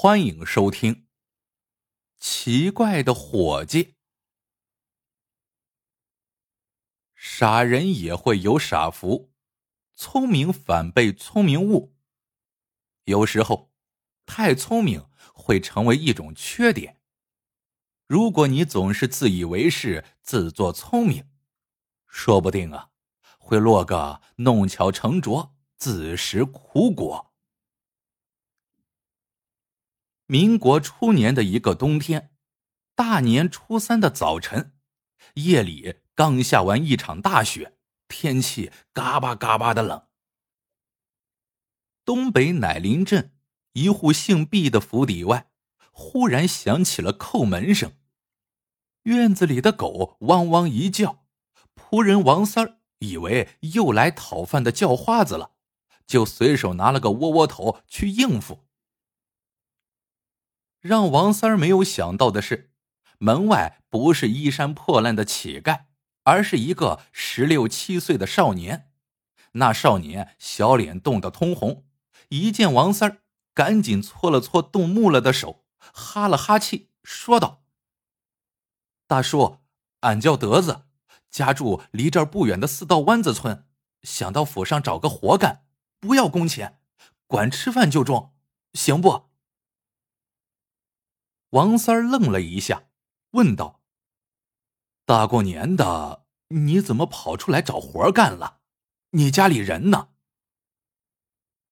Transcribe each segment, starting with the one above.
欢迎收听《奇怪的伙计》。傻人也会有傻福，聪明反被聪明误。有时候，太聪明会成为一种缺点。如果你总是自以为是、自作聪明，说不定啊，会落个弄巧成拙、自食苦果。民国初年的一个冬天，大年初三的早晨，夜里刚下完一场大雪，天气嘎巴嘎巴的冷。东北乃林镇一户姓毕的府邸外，忽然响起了叩门声。院子里的狗汪汪一叫，仆人王三儿以为又来讨饭的叫花子了，就随手拿了个窝窝头去应付。让王三儿没有想到的是，门外不是衣衫破烂的乞丐，而是一个十六七岁的少年。那少年小脸冻得通红，一见王三儿，赶紧搓了搓冻木了的手，哈了哈气，说道：“大叔，俺叫德子，家住离这儿不远的四道湾子村，想到府上找个活干，不要工钱，管吃饭就中，行不？”王三愣了一下，问道：“大过年的，你怎么跑出来找活干了？你家里人呢？”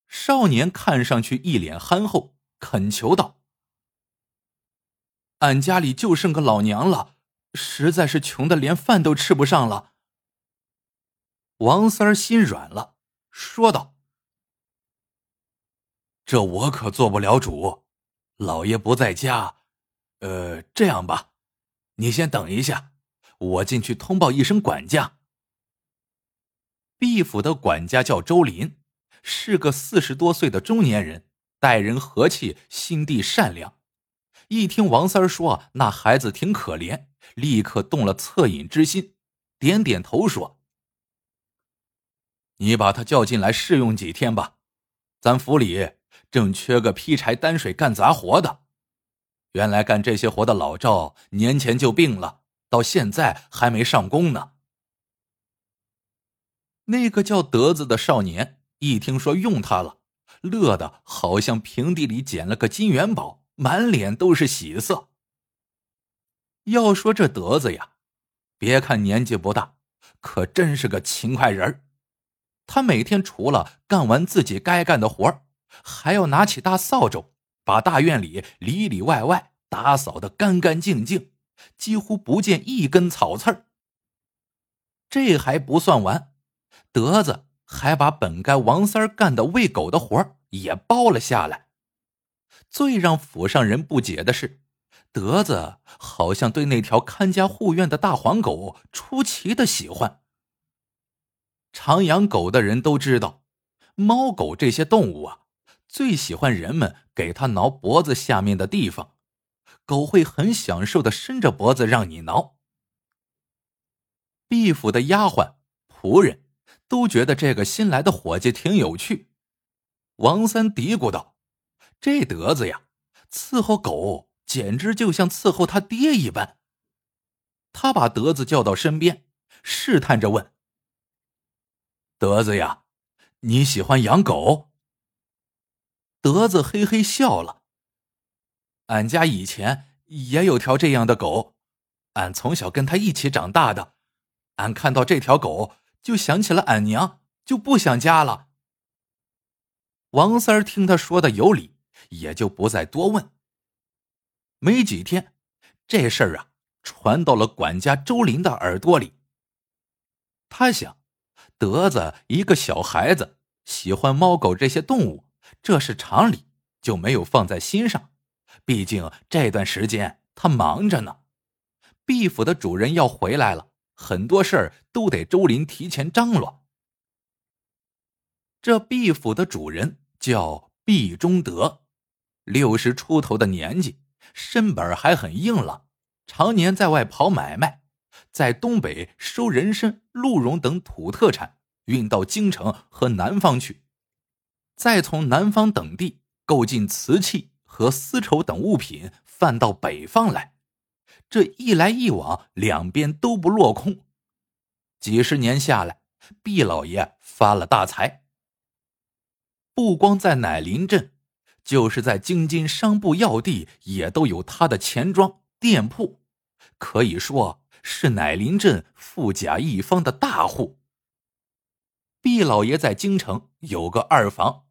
少年看上去一脸憨厚，恳求道：“俺家里就剩个老娘了，实在是穷的连饭都吃不上了。”王三心软了，说道：“这我可做不了主，老爷不在家。”呃，这样吧，你先等一下，我进去通报一声管家。毕府的管家叫周林，是个四十多岁的中年人，待人和气，心地善良。一听王三说那孩子挺可怜，立刻动了恻隐之心，点点头说：“你把他叫进来试用几天吧，咱府里正缺个劈柴担水干杂活的。”原来干这些活的老赵年前就病了，到现在还没上工呢。那个叫德子的少年一听说用他了，乐得好像平地里捡了个金元宝，满脸都是喜色。要说这德子呀，别看年纪不大，可真是个勤快人他每天除了干完自己该干的活还要拿起大扫帚。把大院里里里外外打扫的干干净净，几乎不见一根草刺儿。这还不算完，德子还把本该王三干的喂狗的活也包了下来。最让府上人不解的是，德子好像对那条看家护院的大黄狗出奇的喜欢。常养狗的人都知道，猫狗这些动物啊。最喜欢人们给他挠脖子下面的地方，狗会很享受的伸着脖子让你挠。毕府的丫鬟、仆人，都觉得这个新来的伙计挺有趣。王三嘀咕道：“这德子呀，伺候狗简直就像伺候他爹一般。”他把德子叫到身边，试探着问：“德子呀，你喜欢养狗？”德子嘿嘿笑了。俺家以前也有条这样的狗，俺从小跟它一起长大的。俺看到这条狗，就想起了俺娘，就不想家了。王三儿听他说的有理，也就不再多问。没几天，这事儿啊传到了管家周林的耳朵里。他想，德子一个小孩子，喜欢猫狗这些动物。这是常理，就没有放在心上。毕竟这段时间他忙着呢。毕府的主人要回来了，很多事儿都得周林提前张罗。这毕府的主人叫毕忠德，六十出头的年纪，身板还很硬朗，常年在外跑买卖，在东北收人参、鹿茸等土特产，运到京城和南方去。再从南方等地购进瓷器和丝绸等物品贩到北方来。这一来一往，两边都不落空。几十年下来，毕老爷发了大财。不光在乃林镇，就是在京津商埠要地，也都有他的钱庄店铺，可以说是乃林镇富甲一方的大户。毕老爷在京城有个二房，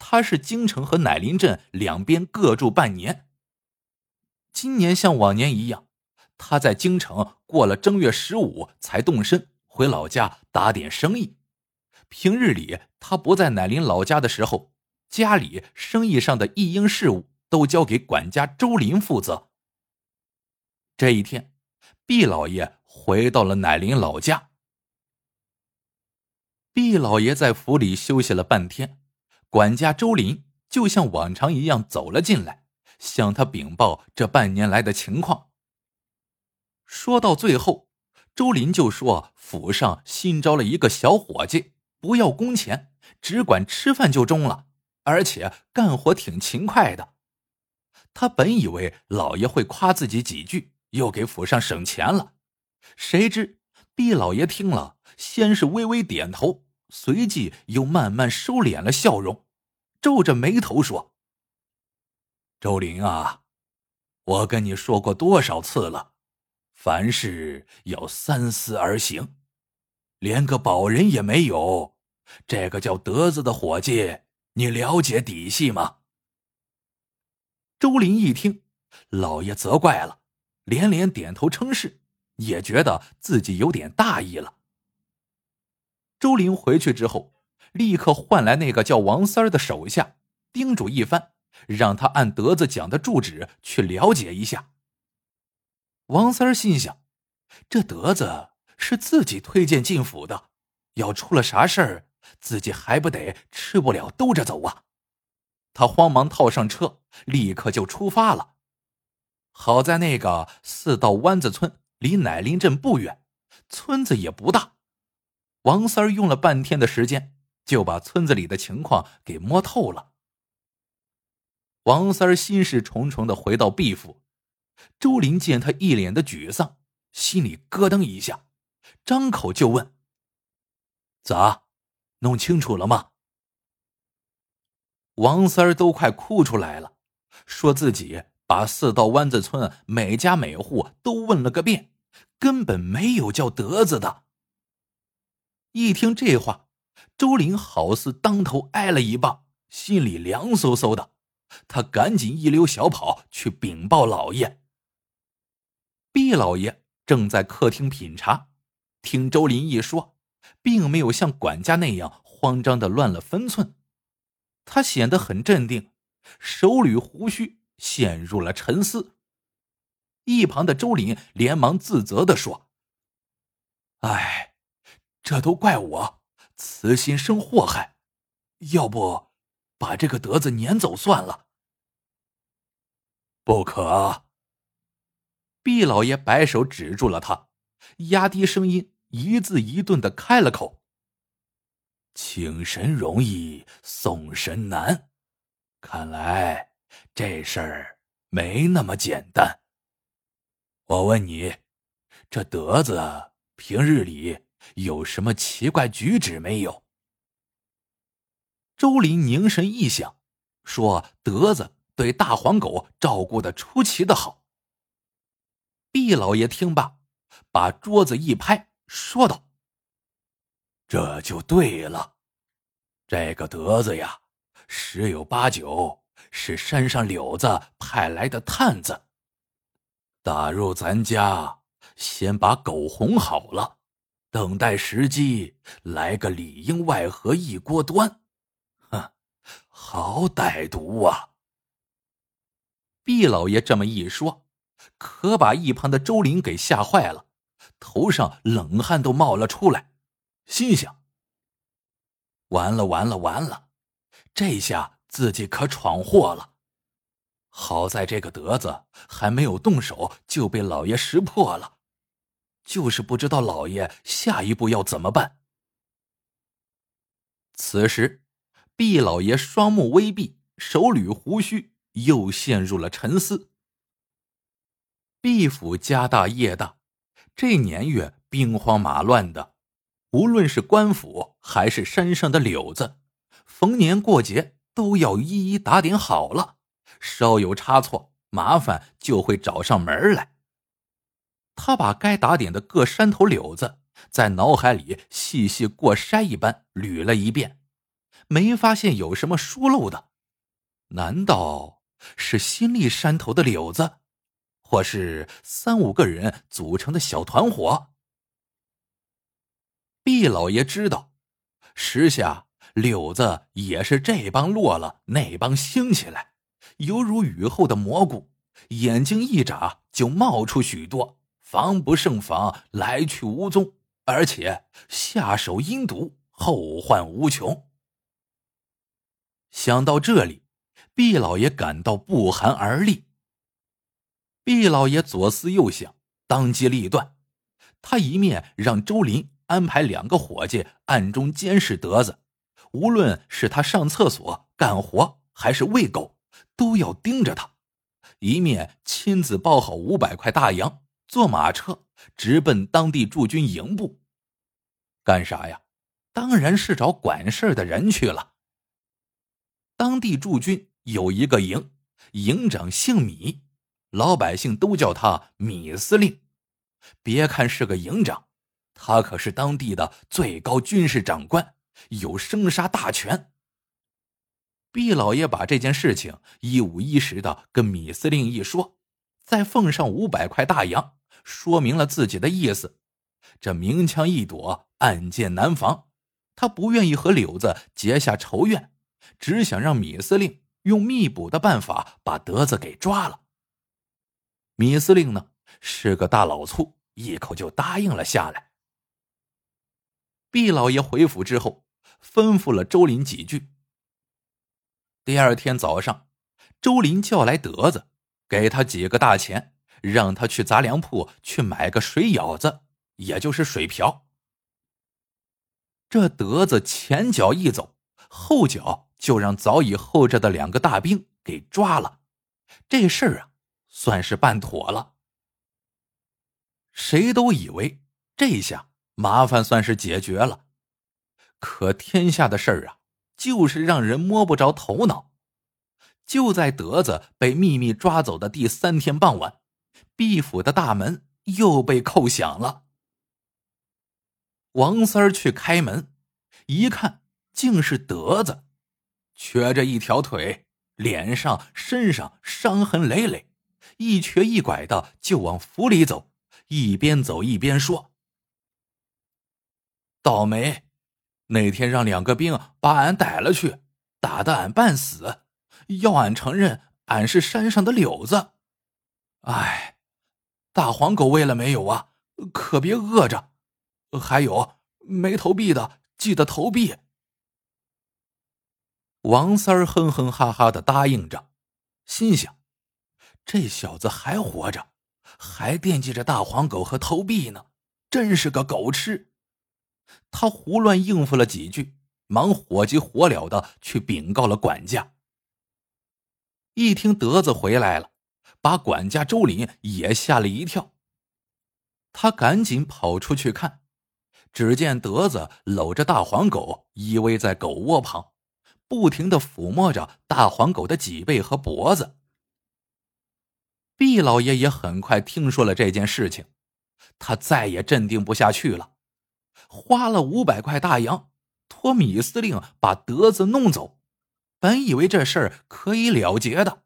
他是京城和乃林镇两边各住半年。今年像往年一样。他在京城过了正月十五才动身回老家打点生意。平日里他不在乃林老家的时候，家里生意上的一应事务都交给管家周林负责。这一天，毕老爷回到了乃林老家。毕老爷在府里休息了半天，管家周林就像往常一样走了进来，向他禀报这半年来的情况。说到最后，周林就说：“府上新招了一个小伙计，不要工钱，只管吃饭就中了，而且干活挺勤快的。”他本以为老爷会夸自己几句，又给府上省钱了，谁知毕老爷听了，先是微微点头，随即又慢慢收敛了笑容，皱着眉头说：“周林啊，我跟你说过多少次了。”凡事要三思而行，连个保人也没有，这个叫德子的伙计，你了解底细吗？周林一听，老爷责怪了，连连点头称是，也觉得自己有点大意了。周林回去之后，立刻唤来那个叫王三儿的手下，叮嘱一番，让他按德子讲的住址去了解一下。王三儿心想：“这德子是自己推荐进府的，要出了啥事儿，自己还不得吃不了兜着走啊？”他慌忙套上车，立刻就出发了。好在那个四道湾子村离乃林镇不远，村子也不大。王三儿用了半天的时间，就把村子里的情况给摸透了。王三儿心事重重的回到毕府。周林见他一脸的沮丧，心里咯噔一下，张口就问：“咋，弄清楚了吗？”王三儿都快哭出来了，说自己把四道湾子村每家每户都问了个遍，根本没有叫德子的。一听这话，周林好似当头挨了一棒，心里凉飕飕的，他赶紧一溜小跑去禀报老爷。毕老爷正在客厅品茶，听周林一说，并没有像管家那样慌张的乱了分寸，他显得很镇定，手捋胡须，陷入了沉思。一旁的周林连忙自责的说：“哎，这都怪我慈心生祸害，要不把这个德子撵走算了。”不可。毕老爷摆手止住了他，压低声音，一字一顿的开了口：“请神容易送神难，看来这事儿没那么简单。我问你，这德子平日里有什么奇怪举止没有？”周林凝神一想，说：“德子对大黄狗照顾的出奇的好。”毕老爷听罢，把桌子一拍，说道：“这就对了，这个德子呀，十有八九是山上柳子派来的探子，打入咱家，先把狗哄好了，等待时机来个里应外合一锅端。哼，好歹毒啊！”毕老爷这么一说。可把一旁的周林给吓坏了，头上冷汗都冒了出来，心想：完了完了完了，这下自己可闯祸了。好在这个德子还没有动手就被老爷识破了，就是不知道老爷下一步要怎么办。此时，毕老爷双目微闭，手捋胡须，又陷入了沉思。毕府家大业大，这年月兵荒马乱的，无论是官府还是山上的柳子，逢年过节都要一一打点好了，稍有差错，麻烦就会找上门来。他把该打点的各山头柳子在脑海里细细过筛一般捋了一遍，没发现有什么疏漏的。难道是新立山头的柳子？或是三五个人组成的小团伙。毕老爷知道，时下柳子也是这帮落了，那帮兴起来，犹如雨后的蘑菇，眼睛一眨就冒出许多，防不胜防，来去无踪，而且下手阴毒，后患无穷。想到这里，毕老爷感到不寒而栗。毕老爷左思右想，当机立断，他一面让周林安排两个伙计暗中监视德子，无论是他上厕所、干活还是喂狗，都要盯着他；一面亲自包好五百块大洋，坐马车直奔当地驻军营部。干啥呀？当然是找管事的人去了。当地驻军有一个营，营长姓米。老百姓都叫他米司令，别看是个营长，他可是当地的最高军事长官，有生杀大权。毕老爷把这件事情一五一十的跟米司令一说，再奉上五百块大洋，说明了自己的意思。这明枪易躲，暗箭难防，他不愿意和柳子结下仇怨，只想让米司令用密捕的办法把德子给抓了。米司令呢是个大老粗，一口就答应了下来。毕老爷回府之后，吩咐了周林几句。第二天早上，周林叫来德子，给他几个大钱，让他去杂粮铺去买个水舀子，也就是水瓢。这德子前脚一走，后脚就让早已候着的两个大兵给抓了。这事儿啊。算是办妥了，谁都以为这下麻烦算是解决了。可天下的事儿啊，就是让人摸不着头脑。就在德子被秘密抓走的第三天傍晚，毕府的大门又被扣响了。王三儿去开门，一看竟是德子，瘸着一条腿，脸上、身上伤痕累累。一瘸一拐的就往府里走，一边走一边说：“倒霉，那天让两个兵把俺逮了去，打得俺半死，要俺承认俺是山上的柳子。哎，大黄狗喂了没有啊？可别饿着。还有没投币的，记得投币。”王三儿哼哼哈哈的答应着，心想。这小子还活着，还惦记着大黄狗和投币呢，真是个狗吃。他胡乱应付了几句，忙火急火燎的去禀告了管家。一听德子回来了，把管家周林也吓了一跳。他赶紧跑出去看，只见德子搂着大黄狗依偎在狗窝旁，不停的抚摸着大黄狗的脊背和脖子。毕老爷也很快听说了这件事情，他再也镇定不下去了，花了五百块大洋，托米司令把德子弄走。本以为这事儿可以了结的，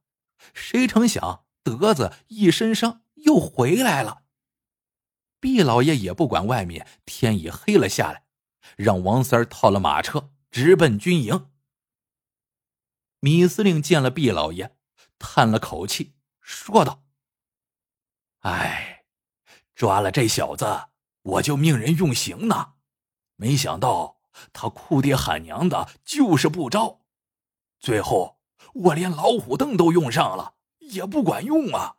谁成想德子一身伤又回来了。毕老爷也不管外面天已黑了下来，让王三儿套了马车，直奔军营。米司令见了毕老爷，叹了口气，说道。哎，抓了这小子，我就命人用刑呢。没想到他哭爹喊娘的，就是不招。最后我连老虎凳都用上了，也不管用啊。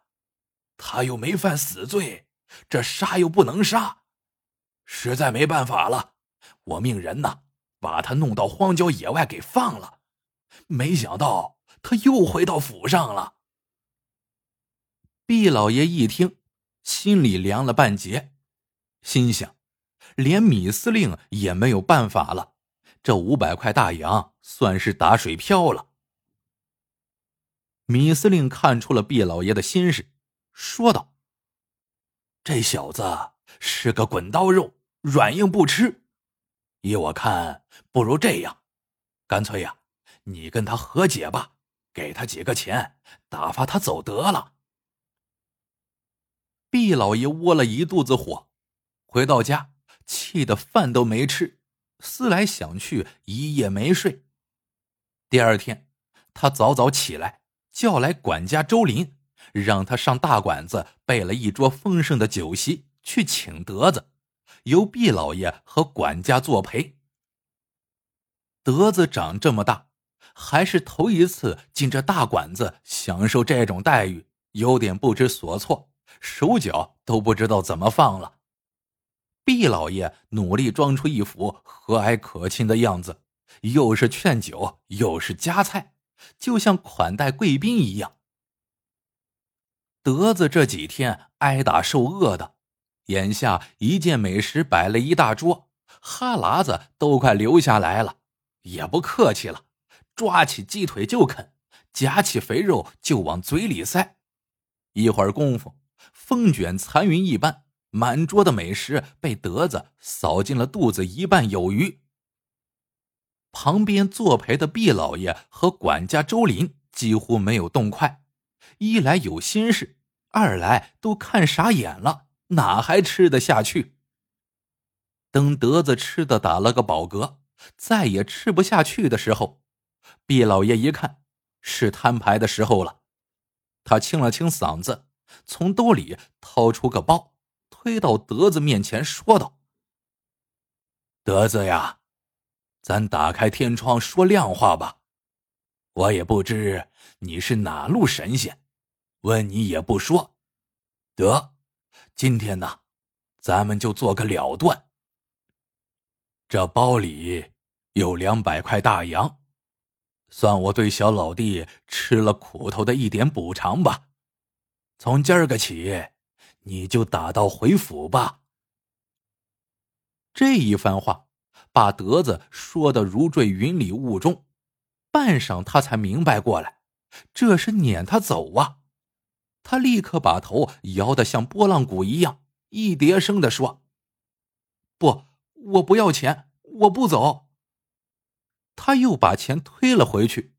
他又没犯死罪，这杀又不能杀，实在没办法了。我命人呐，把他弄到荒郊野外给放了。没想到他又回到府上了。毕老爷一听，心里凉了半截，心想：连米司令也没有办法了，这五百块大洋算是打水漂了。米司令看出了毕老爷的心事，说道：“这小子是个滚刀肉，软硬不吃。依我看，不如这样，干脆呀，你跟他和解吧，给他几个钱，打发他走得了。”毕老爷窝了一肚子火，回到家气得饭都没吃，思来想去，一夜没睡。第二天，他早早起来。叫来管家周林，让他上大馆子备了一桌丰盛的酒席去请德子，由毕老爷和管家作陪。德子长这么大，还是头一次进这大馆子享受这种待遇，有点不知所措，手脚都不知道怎么放了。毕老爷努力装出一副和蔼可亲的样子，又是劝酒，又是夹菜。就像款待贵宾一样。德子这几天挨打受饿的，眼下一见美食摆了一大桌，哈喇子都快流下来了，也不客气了，抓起鸡腿就啃，夹起肥肉就往嘴里塞。一会儿功夫，风卷残云一般，满桌的美食被德子扫进了肚子一半有余。旁边作陪的毕老爷和管家周林几乎没有动筷，一来有心事，二来都看傻眼了，哪还吃得下去？等德子吃的打了个饱嗝，再也吃不下去的时候，毕老爷一看是摊牌的时候了，他清了清嗓子，从兜里掏出个包，推到德子面前，说道：“德子呀。”咱打开天窗说亮话吧，我也不知你是哪路神仙，问你也不说。得，今天呢，咱们就做个了断。这包里有两百块大洋，算我对小老弟吃了苦头的一点补偿吧。从今儿个起，你就打道回府吧。这一番话。把德子说的如坠云里雾中，半晌他才明白过来，这是撵他走啊！他立刻把头摇得像拨浪鼓一样，一叠声的说：“不，我不要钱，我不走。”他又把钱推了回去。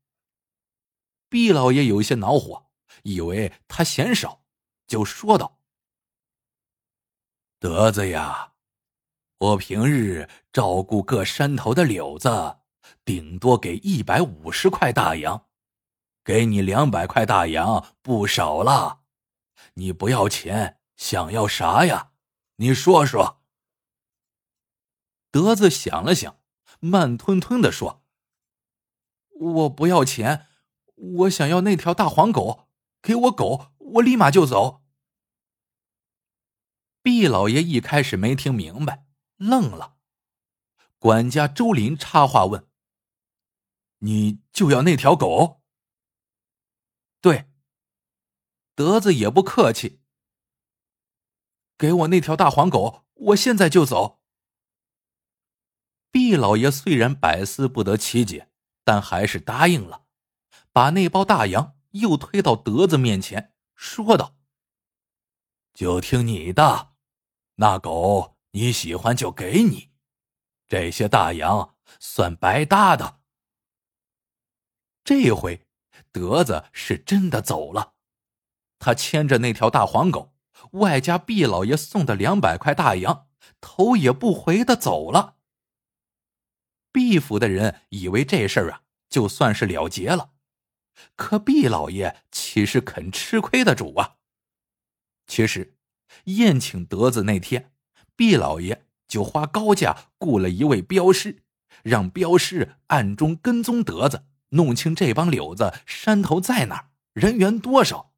毕老爷有些恼火，以为他嫌少，就说道：“德子呀。”我平日照顾各山头的柳子，顶多给一百五十块大洋，给你两百块大洋不少了。你不要钱，想要啥呀？你说说。德子想了想，慢吞吞的说：“我不要钱，我想要那条大黄狗，给我狗，我立马就走。”毕老爷一开始没听明白。愣了，管家周林插话问：“你就要那条狗？”对，德子也不客气，给我那条大黄狗，我现在就走。毕老爷虽然百思不得其解，但还是答应了，把那包大洋又推到德子面前，说道：“就听你的，那狗。”你喜欢就给你，这些大洋算白搭的。这回德子是真的走了，他牵着那条大黄狗，外加毕老爷送的两百块大洋，头也不回的走了。毕府的人以为这事儿啊就算是了结了，可毕老爷岂是肯吃亏的主啊？其实宴请德子那天。毕老爷就花高价雇了一位镖师，让镖师暗中跟踪德子，弄清这帮柳子山头在哪儿，人员多少。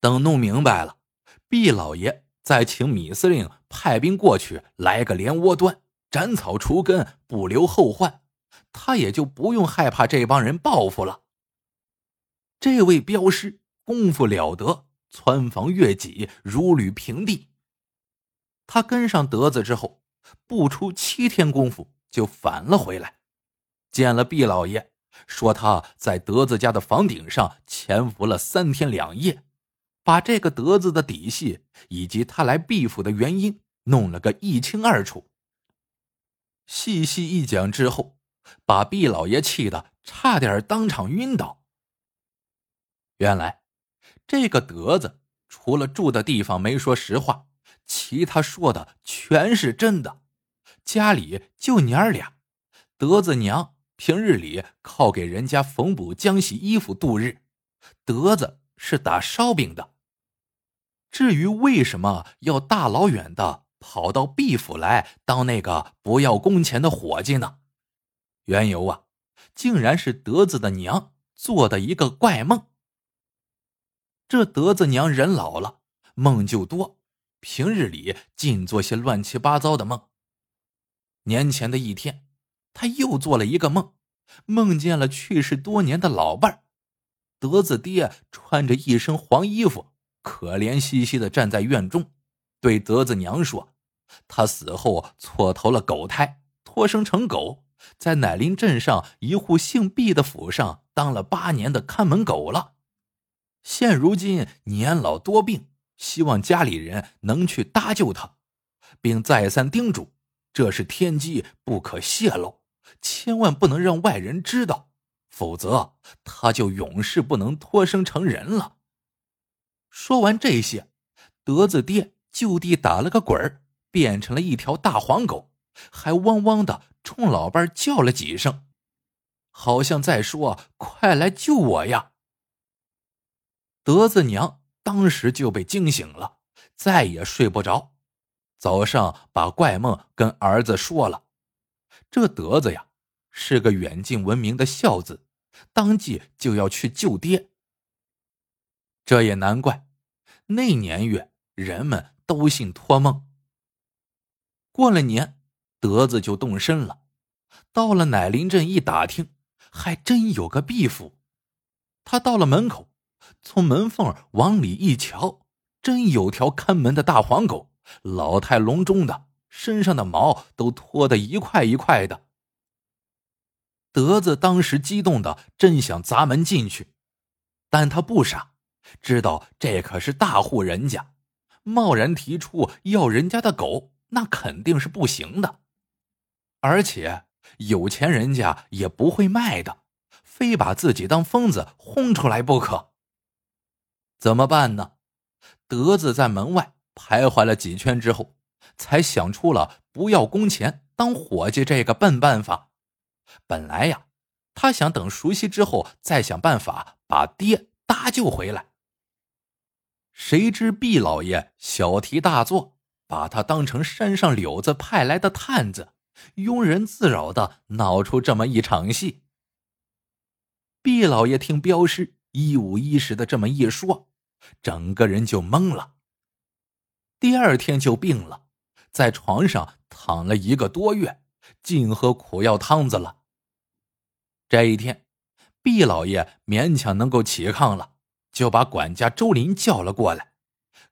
等弄明白了，毕老爷再请米司令派兵过去，来个连窝端，斩草除根，不留后患，他也就不用害怕这帮人报复了。这位镖师功夫了得，穿房越脊，如履平地。他跟上德子之后，不出七天功夫就返了回来，见了毕老爷，说他在德子家的房顶上潜伏了三天两夜，把这个德子的底细以及他来毕府的原因弄了个一清二楚。细细一讲之后，把毕老爷气得差点当场晕倒。原来，这个德子除了住的地方没说实话。其他说的全是真的，家里就娘儿俩，德子娘平日里靠给人家缝补浆洗衣服度日，德子是打烧饼的。至于为什么要大老远的跑到毕府来当那个不要工钱的伙计呢？缘由啊，竟然是德子的娘做的一个怪梦。这德子娘人老了，梦就多。平日里尽做些乱七八糟的梦。年前的一天，他又做了一个梦，梦见了去世多年的老伴儿德子爹，穿着一身黄衣服，可怜兮兮的站在院中，对德子娘说：“他死后错投了狗胎，托生成狗，在乃林镇上一户姓毕的府上当了八年的看门狗了，现如今年老多病。”希望家里人能去搭救他，并再三叮嘱：这是天机，不可泄露，千万不能让外人知道，否则他就永世不能脱生成人了。说完这些，德子爹就地打了个滚儿，变成了一条大黄狗，还汪汪的冲老伴叫了几声，好像在说：“快来救我呀！”德子娘。当时就被惊醒了，再也睡不着。早上把怪梦跟儿子说了，这德子呀是个远近闻名的孝子，当即就要去救爹。这也难怪，那年月人们都信托梦。过了年，德子就动身了，到了乃林镇一打听，还真有个毕府。他到了门口。从门缝往里一瞧，真有条看门的大黄狗，老态龙钟的，身上的毛都脱得一块一块的。德子当时激动的真想砸门进去，但他不傻，知道这可是大户人家，贸然提出要人家的狗，那肯定是不行的。而且有钱人家也不会卖的，非把自己当疯子轰出来不可。怎么办呢？德子在门外徘徊了几圈之后，才想出了不要工钱当伙计这个笨办法。本来呀，他想等熟悉之后再想办法把爹搭救回来。谁知毕老爷小题大做，把他当成山上柳子派来的探子，庸人自扰的闹出这么一场戏。毕老爷听镖师一五一十的这么一说。整个人就懵了。第二天就病了，在床上躺了一个多月，净喝苦药汤子了。这一天，毕老爷勉强能够起炕了，就把管家周林叫了过来，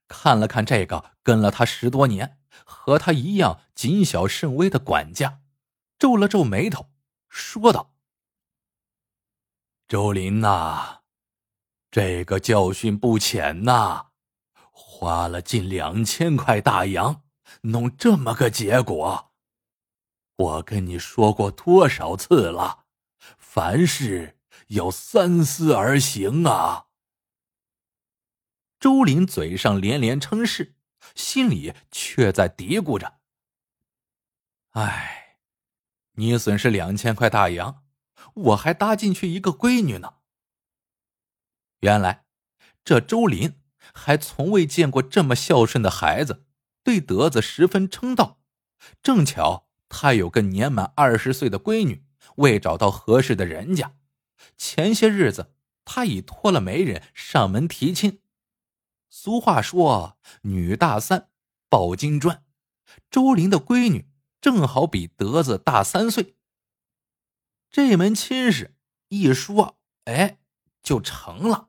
看了看这个跟了他十多年、和他一样谨小慎微的管家，皱了皱眉头，说道：“周林呐。”这个教训不浅呐，花了近两千块大洋，弄这么个结果。我跟你说过多少次了，凡事要三思而行啊。周林嘴上连连称是，心里却在嘀咕着：“哎，你损失两千块大洋，我还搭进去一个闺女呢。”原来，这周林还从未见过这么孝顺的孩子，对德子十分称道。正巧他有个年满二十岁的闺女，未找到合适的人家。前些日子，他已托了媒人上门提亲。俗话说“女大三，抱金砖”，周林的闺女正好比德子大三岁。这门亲事一说，哎。就成了。